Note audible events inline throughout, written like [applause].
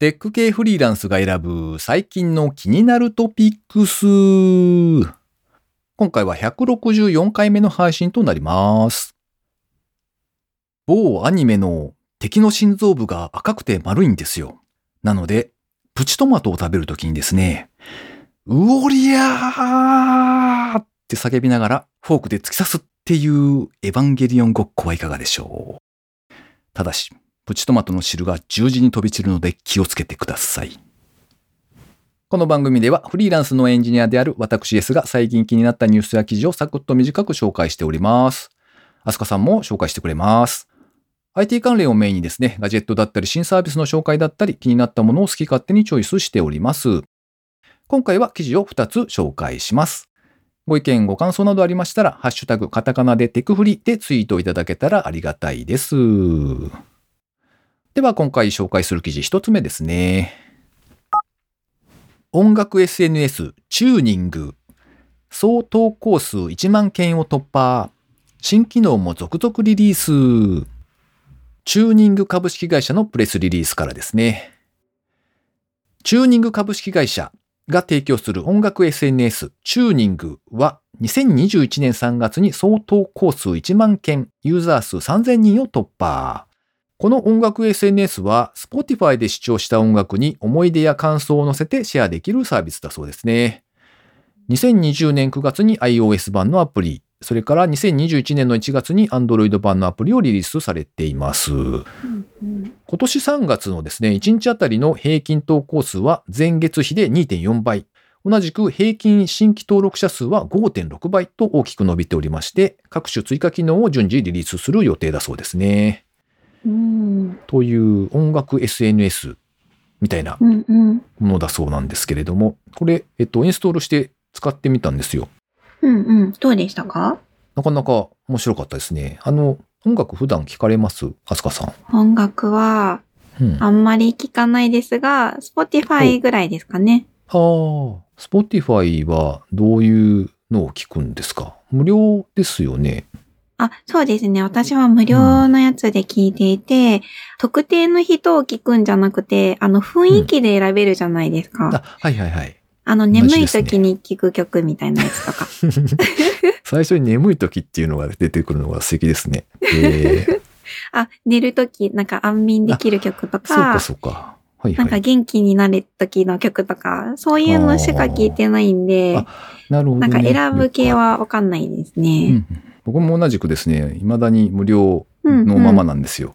テック系フリーランスが選ぶ最近の気になるトピックス。今回は164回目の配信となります。某アニメの敵の心臓部が赤くて丸いんですよ。なので、プチトマトを食べるときにですね、うおりゃーって叫びながらフォークで突き刺すっていうエヴァンゲリオンごっこはいかがでしょう。ただし、プチトマトの汁が十字に飛び散るので気をつけてください。この番組ではフリーランスのエンジニアである私 S が最近気になったニュースや記事をサクッと短く紹介しております。アスカさんも紹介してくれます。IT 関連をメインにですね、ガジェットだったり新サービスの紹介だったり気になったものを好き勝手にチョイスしております。今回は記事を2つ紹介します。ご意見、ご感想などありましたら、ハッシュタグ、カタカナでテクフリでツイートいただけたらありがたいです。では、今回紹介する記事1つ目ですね。音楽 SNS チューニング。総投稿数1万件を突破。新機能も続々リリース。チューニング株式会社のプレスリリースからですね。チューニング株式会社が提供する音楽 SNS チューニングは2021年3月に総投稿数1万件、ユーザー数3000人を突破。この音楽 SNS は Spotify で視聴した音楽に思い出や感想を載せてシェアできるサービスだそうですね。2020年9月に iOS 版のアプリ、それから2021年の1月に Android 版のアプリをリリースされています。今年3月のですね、1日あたりの平均投稿数は前月比で2.4倍。同じく平均新規登録者数は5.6倍と大きく伸びておりまして、各種追加機能を順次リリースする予定だそうですね。うんという音楽 SNS みたいなものだそうなんですけれども、これ、えっと、インストールして使ってみたんですよ。うんうんどうでしたか？なかなか面白かったですね。あの、音楽普段聞かれます？アスカさん。音楽はうん。ああんまり聞かないですが、Spotify ぐらいですかね。あー、Spotify はどういうのを聞くんですか？無料ですよね。あ、そうですね。私は無料のやつで聞いていて、特定の人を聞くんじゃなくて、あの雰囲気で選べるじゃないですか。あ、はいはいはい。あの眠い時に聞く曲みたいなやつとか。[laughs] 最初に眠い時っていうのが出てくるのが素敵ですね。えー、[laughs] あ、寝る時なんか安眠できる曲とそうかか、そうか。はいなんかはい。元気になる時の曲とか、そういうのしか聞いてないんであ、なるほど、ね。なんか選ぶ系はわかんないですうん僕も同じくですね、未だに無料うんのままなんですよ。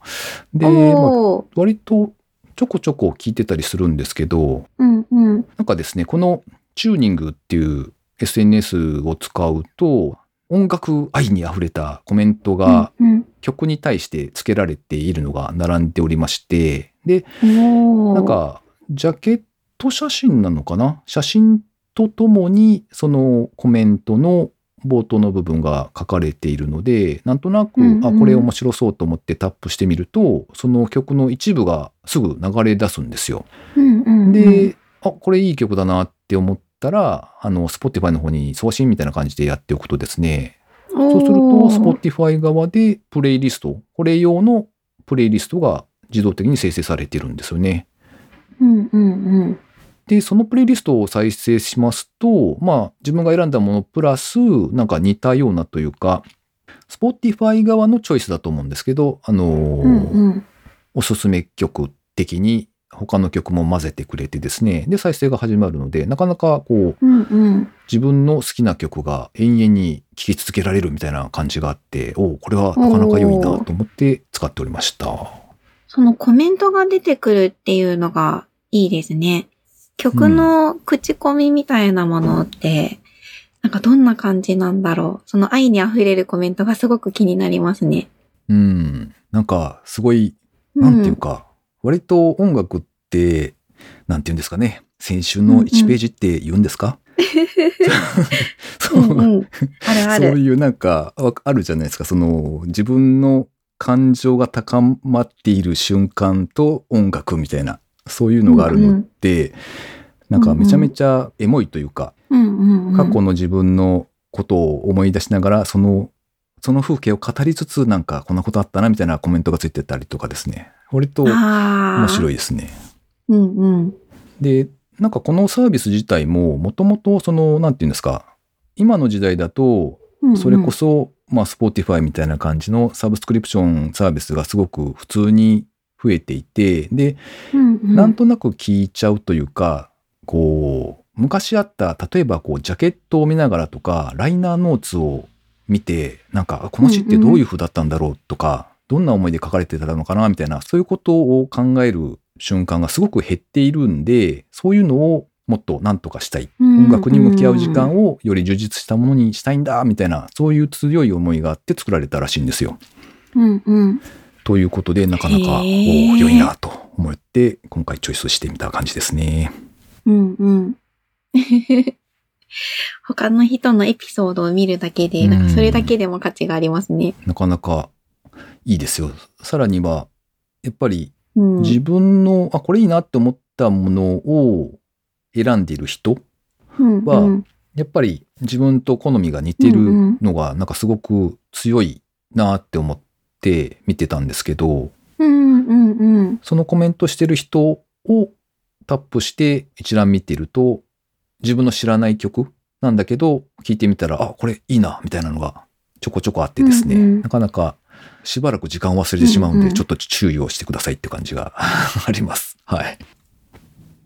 で、まあ割とちょこちょこ聞いてたりするんですけど、うんうん。なんかですね、このチューニングっていう SNS を使うと、音楽愛に溢れたコメントがうん曲に対して付けられているのが並んでおりまして、で、なんか、ジャケット写真なのかな？写真とともに、そのコメントの冒頭の部分が書かれているので、なんとなく、うんうんあ、これ面白そうと思ってタップしてみると、その曲の一部がすぐ流れ出すんですよ。うんうんうん、で、あ、これいい曲だなって思ったら、あの、Spotify の方に送信みたいな感じでやっておくとですね、そうすると、Spotify 側でプレイリスト、これ用のプレイリストが自動的に生成されているんですよね。うんうんうん。で、そのプレイリストを再生しますと、まあ、自分が選んだものプラス、なんか似たようなというか、Spotify 側のチョイスだと思うんですけど、あのーうんうん。おすすめ曲的に他の曲も混ぜてくれてですね、で、再生が始まるので、なかなかこう、うんうん。自分の好きな曲が永遠に聴き続けられるみたいな感じがあって、おうこれはなかなか良いなと思って使っておりました。そのコメントが出てくるっていうのがいいですね。曲の口コミみたいなものって、なんかどんな感じなんだろう。その愛に溢れるコメントがすごく気になりますね。うん。なんか、すごい、なんていうか、割と音楽って、なんていうんですかね。先週の1ページって言うんですか、[laughs] そう。そういうなんか、わあるじゃないですか。その、自分の感情が高まっている瞬間と音楽みたいな、そういうのがあるのって、なんかめちゃめちゃエモいというか、うんうんうん。過去の自分のことを思い出しながら、その、その風景を語りつつ、なんかこんなことあったなみたいなコメントがついてたりとかですね。割と面。白いですね。うんうん。で、なんかこのサービス自体も、もともとその、なんていうんですか、今の時代だと、うんうんそれこそ、まあ、Spotify みたいな感じのサブスクリプションサービスがすごく普通に増えていて、で、うんうん、なんとなく聞いちゃうというか、こう、昔あった、例えばこう、ジャケットを見ながらとか、ライナーノーツを見て、なんか、あこの詩ってどういう風だったんだろうとか、どんな思いで書かれてたのかなみたいな、そういうことを考える瞬間がすごく減っているんで、そういうのをもっと何とかしたい。音楽に向き合う時間をより充実したものにしたいんだ、みたいな、そういう強い思いがあって作られたらしいんですよ。うんうん。ということで、なかなか、お良いなと思って、今回チョイスしてみた感じですね。うんうん。[laughs] 他の人のエピソードを見るだけで、なんかそれだけでも価値がありますね。なかなかいいですよ。さらには、やっぱりうん。自分の、あ、これいいなって思ったものを選んでいる人、うんはうんやっぱり自分と好みが似てるのが、なんかすごく強いなって思って見てたんですけど、うんうんうん。そのコメントしてる人をタップして一覧見てると、自分の知らない曲なんだけど、聞いてみたら、あ、これいいな、みたいなのがちょこちょこあってですね、うんうんなかなかしばらく時間を忘れてしまうんで、うんうんちょっと注意をしてくださいって感じがあります。はい。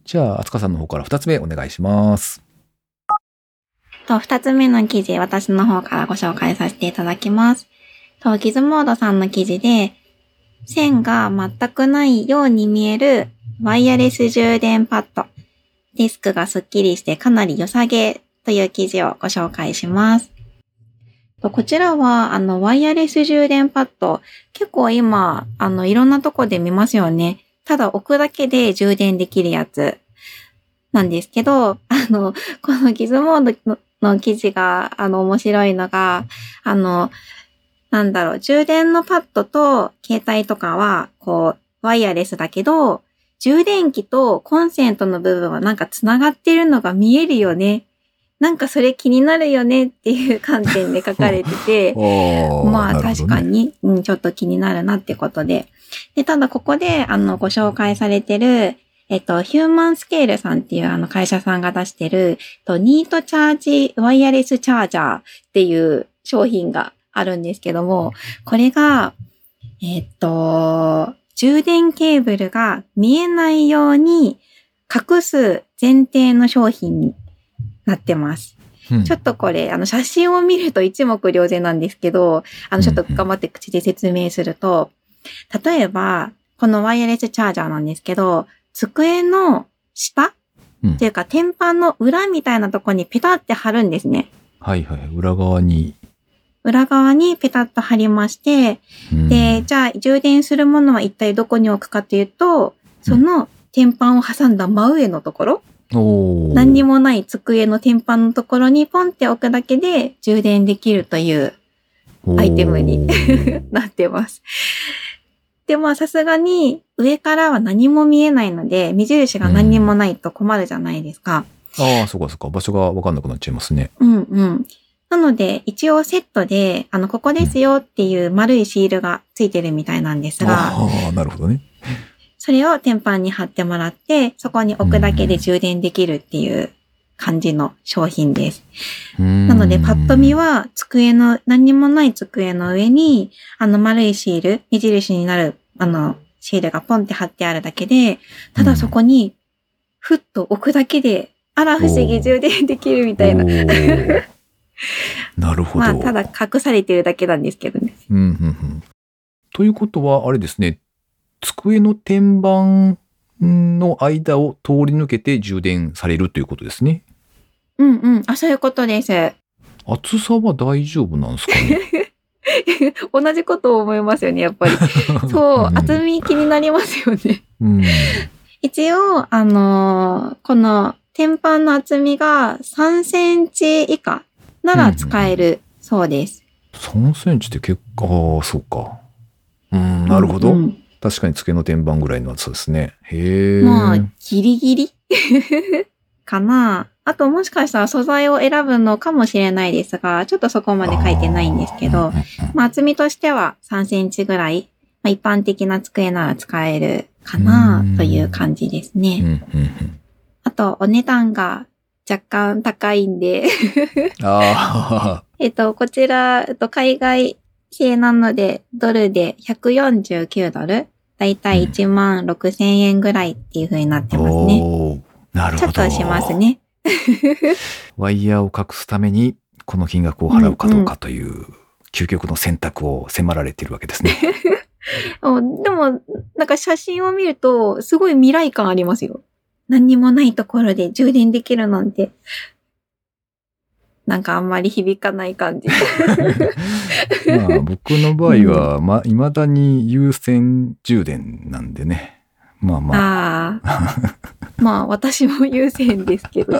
じゃあ、あつかさんの方から二つ目お願いします。と、二つ目の記事、私の方からご紹介させていただきます。と、ギズモードさんの記事で、線が全くないように見えるワイヤレス充電パッド。ディスクがスッキリしてかなり良さげという記事をご紹介します。こちらは、あの、ワイヤレス充電パッド、結構今、あの、いろんなとこで見ますよね。ただ置くだけで充電できるやつなんですけど、あの、このギズモードの記事が、あの、面白いのが、あの、なんだろう、充電のパッドと携帯とかは、こう、ワイヤレスだけど、充電器とコンセントの部分はなんか繋がってるのが見えるよね。なんかそれ気になるよねっていう観点で書かれてて、[laughs] まあ確か。に、うん、ちょっと気になるなってことで。で、ただここで、あの、ご紹介されてる、えっと、ヒューマンスケールさんっていうあの会社さんが出してる、とニートチャージワイヤレスチャージャーっていう商品があるんですけども、これが、えっと、充電ケーブルが見えないように隠す前提の商品になってます。うんちょっとこれ、あの、写真を見ると一目瞭然なんですけど、あの、ちょっと頑張って口で説明すると、例えば、このワイヤレスチャージャーなんですけど、机の下うんっていうか、天板の裏みたいなとこにペタって貼るんですね。はいはい。裏側に。裏側にペタッと貼りまして、うんで、じゃあ充電するものは一体どこに置くかというと、その天板を挟んだ真上のところ、おー何にもない机の天板のところにポンって置くだけで充電できるというアイテムに [laughs] なってます。で、まあさすがに上からは何も見えないので、目印が何にもないと困るじゃないですか。ああ、そうかそうか。場所がわかんなくなっちゃいますね。うんうん。なので、一応セットで、あの、ここですよっていう丸いシールがついてるみたいなんですが、ああ、なるほどね。それを天板に貼ってもらって、そこに置くだけで充電できるっていう感じの商品です。ななので、パッと見は、机の、何にもない机の上に、あの丸いシール、目印になる、あの、シールがポンって貼ってあるだけで、ただそこに、ふっと置くだけで、あら不思議充電できるみたいな。[laughs] なるほど。まあ、ただ隠されてるだけなんですけどね。うんうんうん。ということは、あれですね、机の天板の間を通り抜けて充電されるということですね。うんうん。あ、そういうことです。厚さは大丈夫なんですかね？[laughs] 同じことを思いますよね、やっぱり。[laughs] そう、ん厚み気になりますよね。うん。一応、あのーこの天板の厚みが3センチ以下なら使えるそうです。3センチって結構、ああ、そうか。うん、なるほど。うんうん確かに机の天板ぐらいの厚さですね。へえ。まあ、ギリギリ？[laughs] かな。あともしかしたら素材を選ぶのかもしれないですが、ちょっとそこまで書いてないんですけどうんうんうん、まあ厚みとしては3センチぐらい、まあ、一般的な机なら使えるかなという感じですうん、ね。あと、お値段が若干高いんで、[laughs] [laughs] えっと、こちら、えっと、海外系なので、ドルで149ドルだいたい1万6千円ぐらいっていう風になってますね。おーなるほど。ちょっとします。ね。[laughs] ワイヤーを隠すために、この金額を払うかどうかという、究極の選択を迫られているわけですね。おでも、なんか写真を見ると、すごい未来感ありますよ。何にもないところで充電できるなんて。なんかあんまり響かない感じ。[laughs] まあ、僕の場合は、まあ、未だに有線充電なんでね。まあまあ、ああ。[laughs] まあ、私も優先ですけど。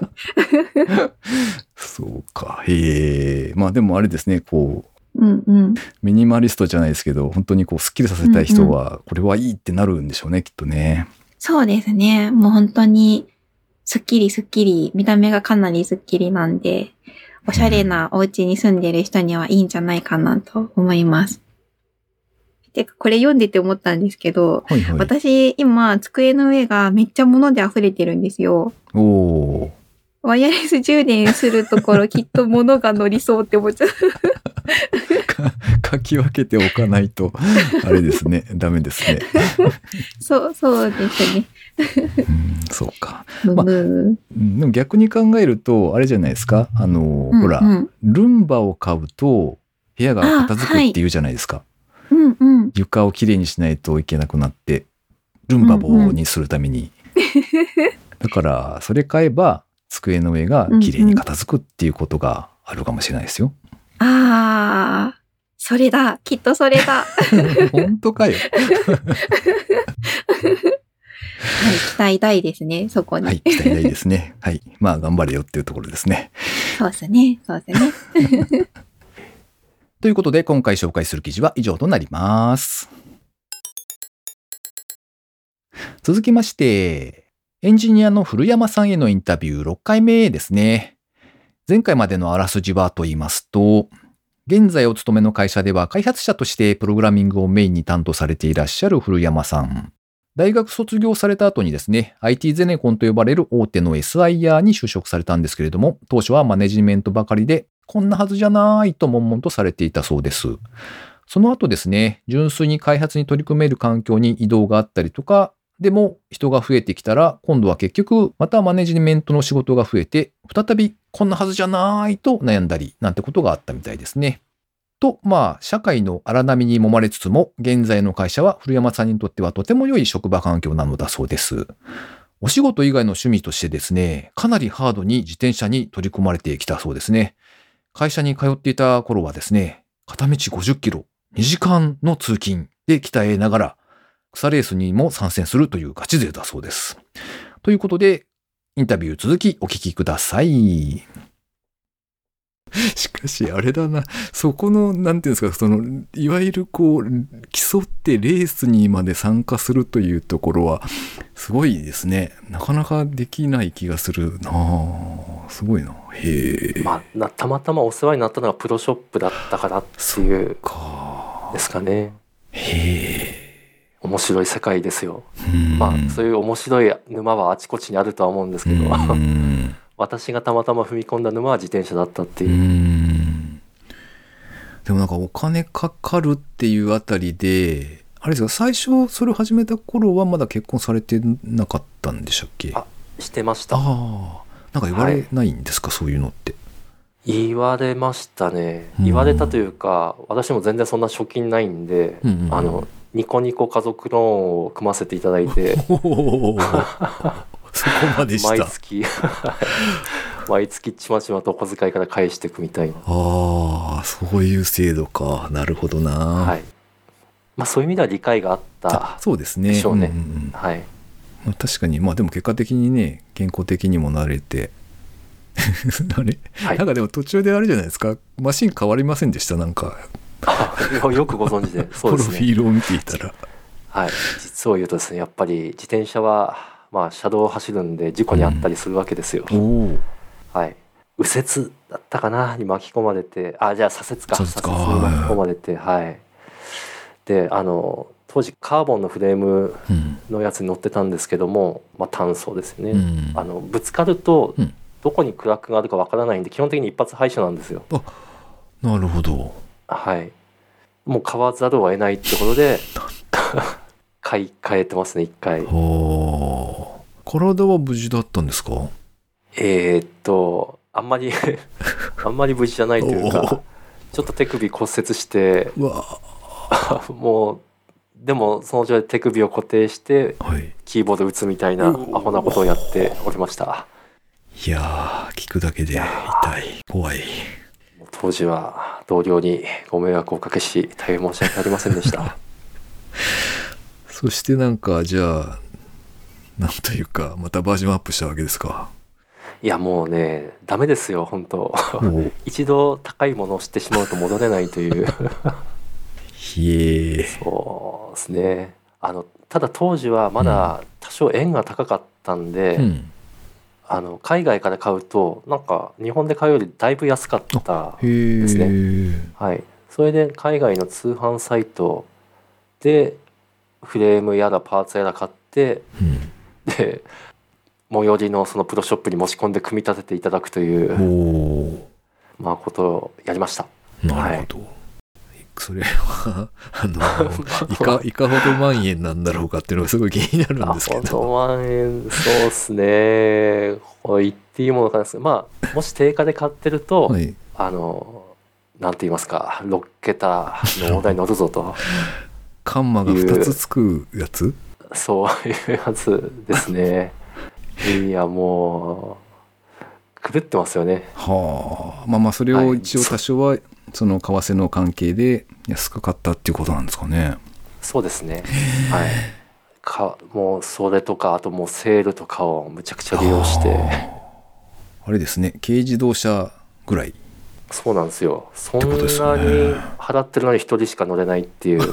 そうか。へえ。まあでもあれですね、こう、うんうん。ミニマリストじゃないですけど、本当にこう、スッキリさせたい人は、これはいいってなるんでしょうね、きっとね。そうですね。もう本当に、すっきりすっきり、見た目がかなりすっきりなんで、おしゃれなお家に住んでる人にはいいんじゃないかなと思います。てか、これ読んでて思ったんですけど、はいはい。私、今、机の上がめっちゃ物で溢れてるんですよ。おおワイヤレス充電するところ、きっと物が乗りそうって思っちゃう。[laughs] ー。書き分けておかないと、[laughs] あれですね。ダメですね。[laughs] そう、そうですね。うん、そうか。ブまブー。うんでも逆に考えると、あれじゃないですか。あの、ほら、うんうんルンバを買うと、部屋が片付くって言うじゃないですか。うんうん。床をきれいにしないといけなくなって、ルンバ棒にするために。[laughs] だから、それ買えば、机の上がきれいに片付くっていうことがあるかもしれないですよ。ああ、それだ。きっとそれだ。はい、本当かよ。期待大ですね、そこに。はい、期待大ですね。はい。まあ、頑張れよっていうところですね。そうですね、そうですね。[laughs] ということで、今回紹介する記事は以上となります。続きまして、エンジニアの古山さんへのインタビュー6回目ですね。前回までのあらすじはと言いますと、現在お勤めの会社では開発者としてプログラミングをメインに担当されていらっしゃる古山さん。大学卒業された後にですね、IT ゼネコンと呼ばれる大手の SIR に就職されたんですけれども、当初はマネジメントばかりで、こんなはずじゃないと悶々とされていたそうです。その後ですね、純粋に開発に取り組める環境に移動があったりとか、でも人が増えてきたら、今度は結局またマネジメントの仕事が増えて、再びこんなはずじゃないと悩んだりなんてことがあったみたいですね。と、まあ、社会の荒波に揉まれつつも、現在の会社は古山さんにとってはとても良い職場環境なのだそうです。お仕事以外の趣味としてですね、かなりハードに自転車に取り組まれてきたそうですね。会社に通っていた頃はですね、片道50キロ、2時間の通勤で鍛えながら、草レースにも参戦するというガチ勢だそうです。ということで、インタビュー続きお聞きください。[laughs] しかし、あれだな。そこの、なんていうんですか、その、いわゆるこう、競ってレースにまで参加するというところは、すごいですね。なかなかできない気がするなあすごいな。へえ。まあ、なたまたまお世話になったのがプロショップだったからっていうかですかねへえ。面白い世界ですよ、うん。まあそういう面白い沼はあちこちにあるとは思うんですけど、うん。[laughs] 私がたまたま踏み込んだ沼は自転車だったってういう、ん。でもなんかお金かかるっていうあたりで、あれですか、最初それを始めた頃はまだ結婚されてなかったんでしたっけ？あしてました。ああ。なんか言われないんですか、そういうのって？言われましたね。うん。言われたというか、私も全然そんな貯金ないんで、うんうん。あのニコニコ家族ローンを組ませていただいて [laughs] そこまでした。毎月 [laughs] 毎月ちまちまとお小遣いから返していくみたいなああ、そういう制度か。なるほどな。はいまあそういう意味では理解があったあそうですね。でしょうねんんうんはいまあ、確かに、まあでも結果的にね、健康的にもなれて。[laughs] あれ、はいなんかでも途中であれじゃないですか。マシン変わりませんでした？なんか、あ [laughs] よ [laughs] よくご存知でプロフそうですね。ィールを見ていたら。はい。実を言うとですねやっぱり自転車はまあ車道を走るんで事故にあったりするわけですよ、おお。はい。右折だったかなに巻き込まれて。あじゃあ左折か。左折に巻き込まれてはい。であの当時カーボンのフレームうん。のやつに乗ってたんですけども、まあ、単層ですよね、うん。あのぶつかるとうん。どこにクラックがあるかわからないんで基本的に一発廃車なんですよ。なるほど。はいもう買わざるを得ないってことで買い替えてますね一回はあ。体は無事だったんですか？えー、っとあんまり [laughs] あんまり無事じゃないというおかーちょっと手首骨折してうわ [laughs] もうでもその状態で手首を固定してはい。キーボード打つみたいなアホなことをやっておりましたいやー、聞くだけで痛い。怖い。当時は同僚にご迷惑をおかけし大変申し訳ありませんでした。[laughs] そしてなんか、じゃあ、なんというか、またバージョンアップしたわけですか？いやもうねダメですよ本当。お [laughs] 一度高いものを知ってしまうと戻れないという。[laughs] ひえそうですね。あのただ当時はまだ多少円が高かったんで、うん。あの海外から買うとなんか日本で買うよりだいぶ安かった。ですはい、それで海外の通販サイトでフレームやらパーツやら買ってうん。で最寄りのそのプロショップに持ち込んで組み立てていただくという、おまあ、ことをやりました。ーなるほど。それは、あの、[laughs] いか、いかほど万円なんだろうかっていうのがすごい気になるんあですけほんとど。万円そうっすね。これ言っていいものかですまあもし定価で買ってると、はい。あのなんて言いますか6桁の大台に乗るぞと。カンマが2つつくやつ？そういうやつですね。いやもう狂ってますよね。はあ。まあまあ、それを一応多少は、その為替の関係で安く買ったっていうことなんですかね。そうですね。はい。かもうそれとかあともうセールとかをむちゃくちゃ利用して。あれですね、軽自動車ぐらい。そうなんですよ。そんなに払ってるのに一人しか乗れないっていう。[laughs]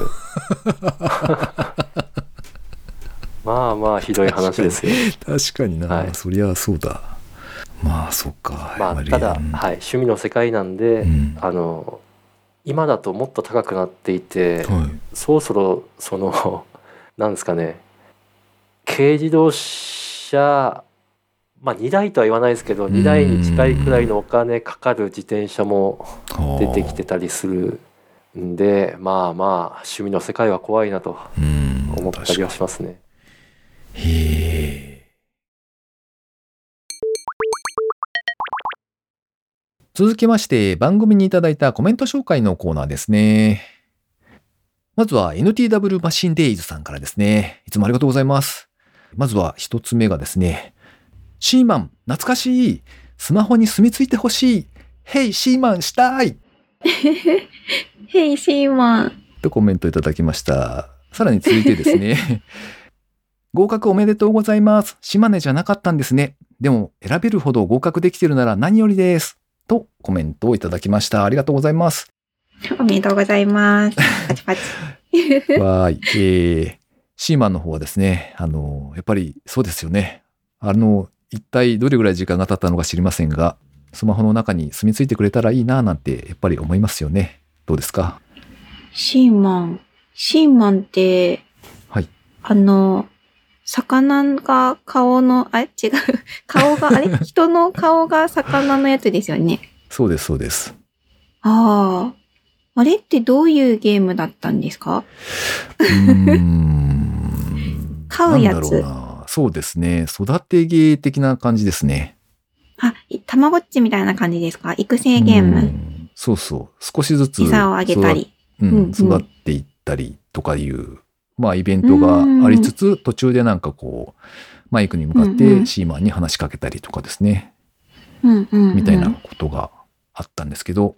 まあまあひどい話ですよ。確かにな、はい。そりゃそうだ。まあ、そっか。まあただ、うんはい、趣味の世界なんで、うんあの今だともっと高くなっていて、はい。そろそろその [laughs] なんですかね軽自動車まあ2台とは言わないですけど2台に近いくらいのお金かかる自転車も出てきてたりするんでまあまあ趣味の世界は怖いなとうん思ったりはしますね。へえ。続きまして、番組にいただいたコメント紹介のコーナーですね。まずは NTW マシンデイズさんからですね。いつもありがとうございます。まずは一つ目がですね。シーマン、懐かしい。スマホに住み着いてほしい。ヘイ、シーマンしたい。[laughs] ヘイシーマン。とコメントいただきました。さらに続いてですね。[laughs] 合格おめでとうございます。島根じゃなかったんですね。でも選べるほど合格できてるなら何よりです。とコメントをいただきました。ありがとうございます。おめでとうございます。[laughs] パチパチ。[laughs] わーい。えー、シーマンの方はですね、あの、やっぱりそうですよね。あの、一体どれぐらい時間が経ったのか知りませんが、スマホの中に住み着いてくれたらいいななんてやっぱり思いますよね。どうですか？シーマン。シーマンって、はい。あの、魚が顔の、あ、違う。[laughs] 顔が、あれ？[laughs] 人の顔が魚のやつですよね。そうです、そうです。ああ。あれってどういうゲームだったんですか？うーん [laughs] 飼うやつうな。そうですね。育て芸的な感じですね。あ、いたまごっちみたいな感じですか？育成ゲーうム。んそうそう。少しずつ。餌をあげたり。うん育っていったりとかいう、まあイベントがありつつ、途中でなんかこう、マイクに向かってシーマンに話しかけたりとかですね。うんうん、うん。みたいなことがあったんですけど、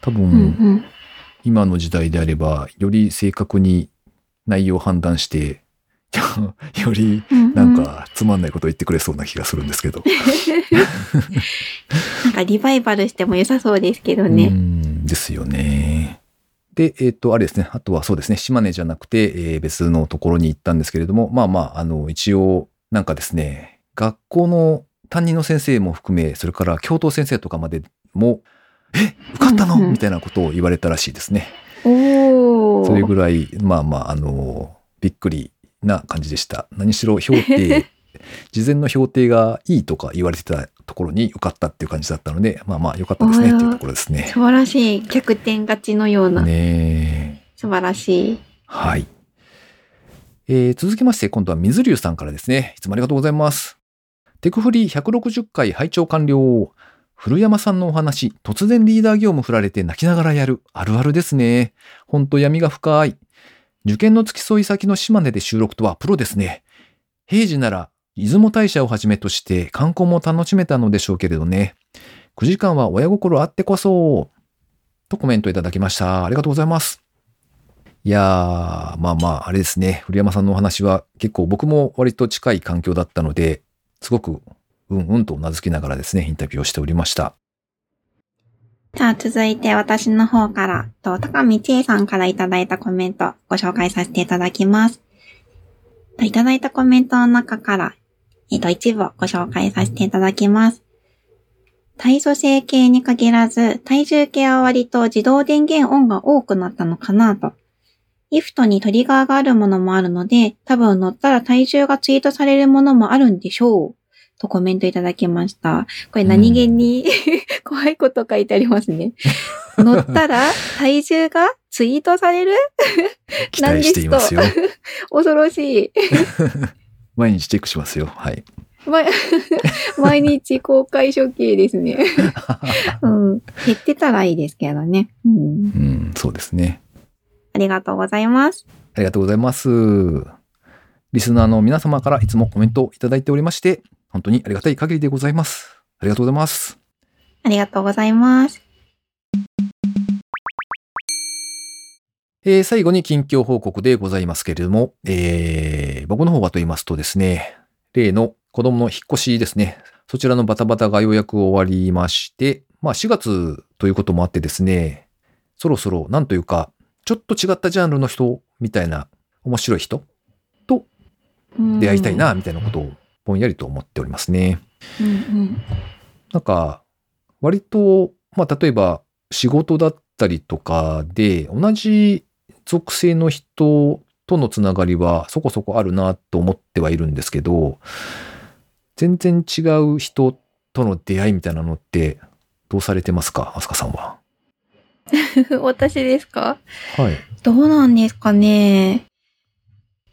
多分、うんうん。今の時代であれば、より正確に内容を判断して、[laughs] よりなんかつまんないことを言ってくれそうな気がするんですけど。[laughs] なんかリバイバルしても良さそうですけどうね。んですよね。で、えっ、と、あれですね。あとはそうですね。島根じゃなくて、えー別のところに行ったんですけれども、まあまあ、あの、一応、なんかですね、学校の担任の先生も含め、それから教頭先生とかまでも、え受かったの、うんうんみたいなことを言われたらしいですね。それぐらい、まあまあ、あの、びっくりな感じでした。何しろ評定、[laughs] 事前の評定がいいとか言われてたところに受かったっていう感じだったので、まあまあ良かったですねっていうところですね。素晴らしい。逆転勝ちのような。ねえ。素晴らしい。はい。えー続きまして、今度は水流さんからですね。いつもありがとうございます。テクフリー160回拝聴完了。古山さんのお話、突然リーダー業務振られて泣きながらやる。あるあるですね。ほんと闇が深い。受験の付き添い先の島根で収録とはプロですね。平時なら、出雲大社をはじめとして観光も楽しめたのでしょうけれどね。9時間は親心あってこそ。とコメントいただきました。ありがとうございます。いやー、まあまあ、あれですね。古山さんのお話は結構僕も割と近い環境だったので、すごくうんうんとうなずきながらですね、インタビューをしておりました。じゃあ続いて私の方から、と高見千恵さんからいただいたコメントご紹介させていただきます。いただいたコメントの中から、えっと、一部をご紹介させていただきます。体組成計に限らず、体重計は割と自動電源オンが多くなったのかなと。リフトにトリガーがあるものもあるので、多分乗ったら体重がツイートされるものもあるんでしょう。とコメントいただきました。これ何気に怖いこと書いてありますね。乗ったら体重がツイートされる？[laughs] 期待していますよ。恐ろしい。毎日チェックしますよ。はい。毎 [laughs] 毎日公開処刑ですね。[laughs] うん。減ってたらいいですけどね。うん。うん、そうですね。ありがとうございます。ありがとうございます。リスナーの皆様からいつもコメントをいただいておりまして、本当にありがたい限りでございます。ありがとうございます。ありがとうございます。えー最後に近況報告でございますけれども、えー僕の方はと言いますとですね、例の子供の引っ越しですね、そちらのバタバタがようやく終わりまして、まあ4月ということもあってですね、そろそろなんというか、ちょっと違ったジャンルの人みたいな面白い人とうん出会いたい。な、みたいなことをぼんやりと思っておりますね。うんうん。なんか、割と、まあ、例えば仕事だったりとかで、同じ属性の人とのつながりはそこそこあるなと思ってはいるんですけど、全然違う人との出会いみたいなのって、どうされてますかアスカさんは？[laughs] 私ですか？はい。どうなんですかね。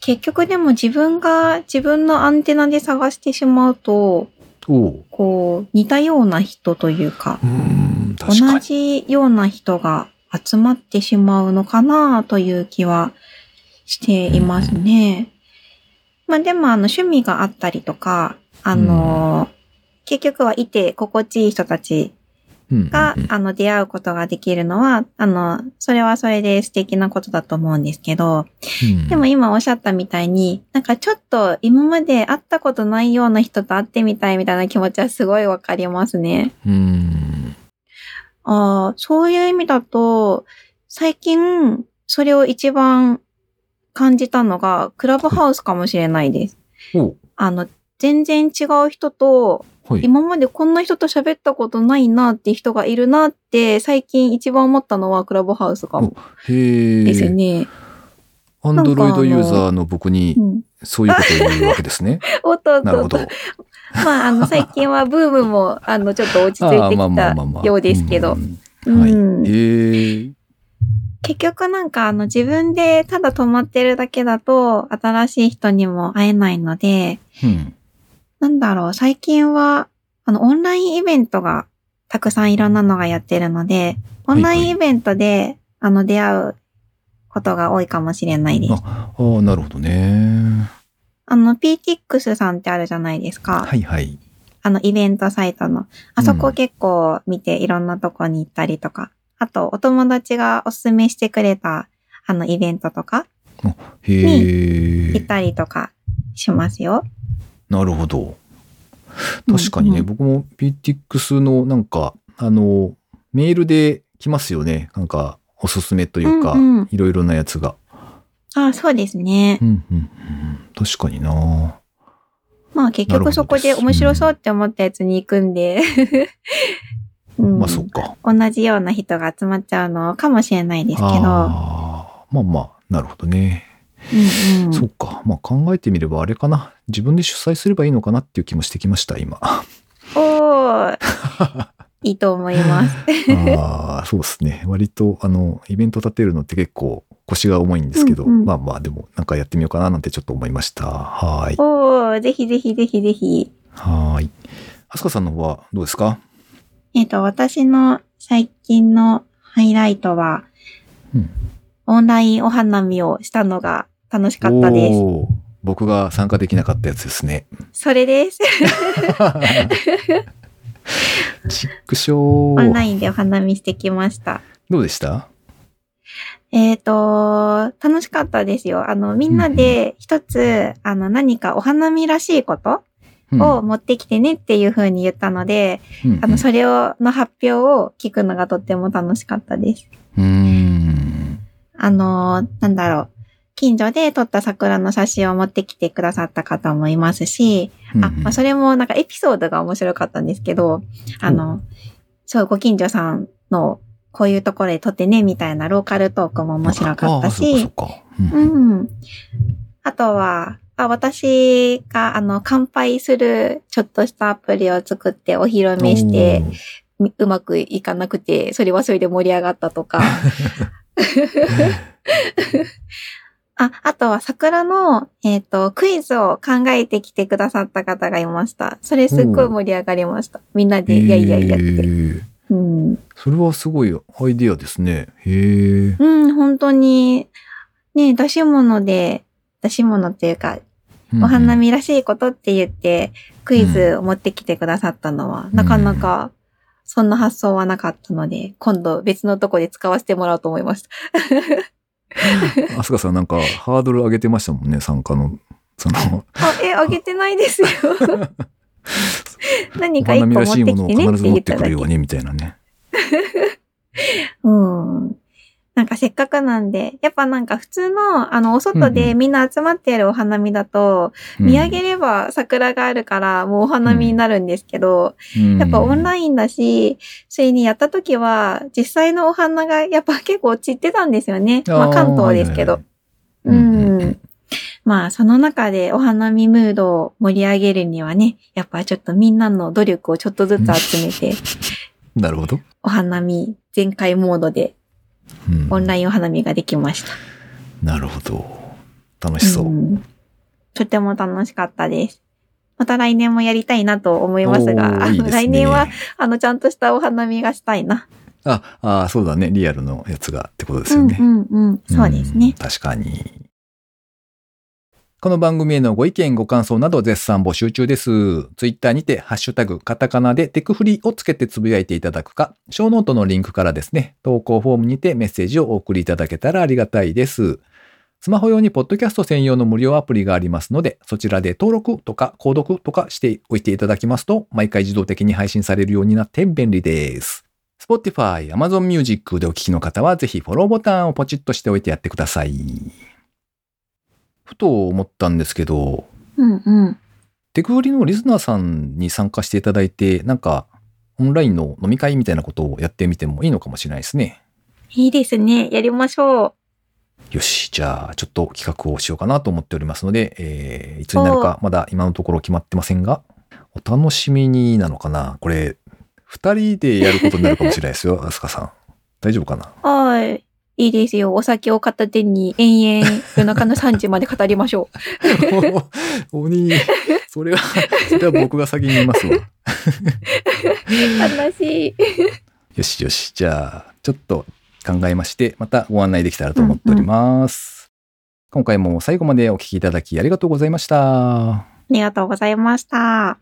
結局でも自分が自分のアンテナで探してしまうと。こう、似たような人というか、うか同に。じような人が集まってしまうのかなという気はしていますね。まあでもあの趣味があったりとか、あの、結局はいて心地いい人たちうんが、うんうんあの、出会うことができるのは、あの、それはそれで素敵なことだと思うんですけど、うんでも今おっしゃったみたいに、なんかちょっと今まで会ったことないような人と会ってみたいみたいな気持ちはすごいわかりますね。うーん。ああ、そういう意味だと、最近、それを一番感じたのが、クラブハウスかもしれないです。あの、全然違う人と、はい。今までこんな人と喋ったことないなって人がいるなって、最近一番思ったのはクラブハウスかも。へですえ。ね。アンドロイドユーザーの僕にうん。そういうことを言うわけですね。[laughs] おっとっなるほど。まあ、あの、最近はブームも、あの、ちょっと落ち着いてきたようですけど。結局なんかあの自分でただ止まってるだけだと新しい人にも会えないので、うん。なんだろう、最近はあのオンラインイベントがたくさんいろんなのがやってるので、オンラインイベントであの出会うことが多いかもしれないです。ああ、なるほどね。あの PTX さんってあるじゃないですか。はいはい。あのイベントサイトの。あそこ結構見ていろんなとこに行ったりとか。あとお友達がおすすめしてくれたあのイベントとかへえ。行ったりとかしますよ。なるほど。確かにね、うん僕も PTX のなんか、あの、メールで来ますよね。なんか、おすすめというか、うんうんいろいろなやつが。あそうですねう。ん、うん、うん。確かになまあ結局そこで面白そうって思ったやつに行くんで、[laughs] うんまあ、そっか。同じような人が集まっちゃうのかもしれないですけど、ああ、まあまあ、なるほどね。うんうんそっか。まあ考えてみればあれかな。自分で主催すればいいのかなっていう気もしてきました、今。あおー [laughs] いいと思います。[laughs] あ、そうですね。割と、あの、イベント立てるのって結構腰が重いんですけど、うんうんまあまあ、でもなんかやってみようかななんてちょっと思いました。はーい。おーぜひぜひぜひぜひ。はーい。あすかさんの方はどうですか？えっ、と、私の最近のハイライトは、うんオンラインお花見をしたのが楽しかったです。おー僕が参加できなかったやつですね。それです。[laughs] チックショオンラー。インでお花見してきました。どうでした？えっ、と、楽しかったですよ。あの、みんなで一つ、あの、何かお花見らしいことうんを持ってきてねっていう風に言ったので、うんあの、それを、の発表を聞くのがとっても楽しかったです。うーん。あの、なんだろう。近所で撮った桜の写真を持ってきてくださった方もいますし、あ、まあ、それもなんかエピソードが面白かったんですけど、あの、そう、ご近所さんのこういうところで撮ってね、みたいなローカルトークも面白かったあし。うんうん。あとは、あ私が、あの、乾杯するちょっとしたアプリを作ってお披露目して、みうまくいかなくて、それはそれで盛り上がったとか。[laughs] [laughs] あ、あとは桜の、えっ、と、クイズを考えてきてくださった方がいました。それすっごい盛り上がりました。みんなで、いやいやいやっへて。ーうん。それはすごいアイディアですね。へえ。うん、本当に、ね、出し物で、出し物っていうか、お花見らしいことって言って、クイズを持ってきてくださったのは、うんなかなか、そんな発想はなかったので、今度別のとこで使わせてもらおうと思いました。[laughs] あすかさんなんかハードル上げてましたもんね、参加の。その、あ、え、あげてないですよ。[laughs] [laughs] 何おか一個持ってきてねって必ず持っ言ってくるよう。にみたいなね。うん。なんかせっかくなんで、やっぱなんか普通の、あの、お外でみんな集まっているお花見だと、見上げれば桜があるから、もうお花見になるんですけど、やっぱオンライインだし、それにやった時は、実際のお花がやっぱ結構散ってたんですよね。まあ関東ですけど。ううんん。まあその中でお花見ムードを盛り上げるにはね、やっぱちょっとみんなの努力をちょっとずつ集めて、[laughs] なるほど。お花見全開モードでうんオンラインお花見ができました。なるほど。楽しそう。んとても楽しかったです。また来年もやりたいなと思いますおが、あのーいいですね来年は、あの、ちゃんとしたお花見がしたいな。あ、あそうだね。リアルのやつがってことですよね。うんうんうん。そうですんね。確かに。この番組へのご意見、ご感想など絶賛募集中です。ツイッターにて、ハッシュタグ、カタカナでテクフリーをつけてつぶやいていただくか、ショーノートのリンクからですね、投稿フォームにてメッセージをお送りいただけたらありがたいです。スマホ用にポッドキャスト専用の無料アプリがありますので、そちらで登録とか購読とかしておいていただきますと、毎回自動的に配信されるようになって便利です。Spotify、Amazon Music でお聞きの方は、ぜひフォローボタンをポチッとしておいてやってください。ふと思ったんですけど、うんうん。テクフリのリスナーさんに参加していただいて、なんか、オンラインの飲み会みたいなことをやってみてもいいのかもしれないですね。いいですね。やりましょよし、じゃあ、ちょっと企画をしようかなと思っておりますので、えーいつになるか、まだ今のところ決まってませんが、お楽しみになのかな？これ、二人でやることになるかもしれないですよ、アスカさん。大丈夫かな？う。はい。いいですよ。お酒を片手に延々夜中の3時まで語りましょう。[laughs] お鬼、それは、それは僕が先に言いますわ。悲しい。よしよし。じゃあ、ちょっと考えまして、またご案内できたらと思っております。今回も最後までお聞きいただきありがとうございました。ありがとうございました。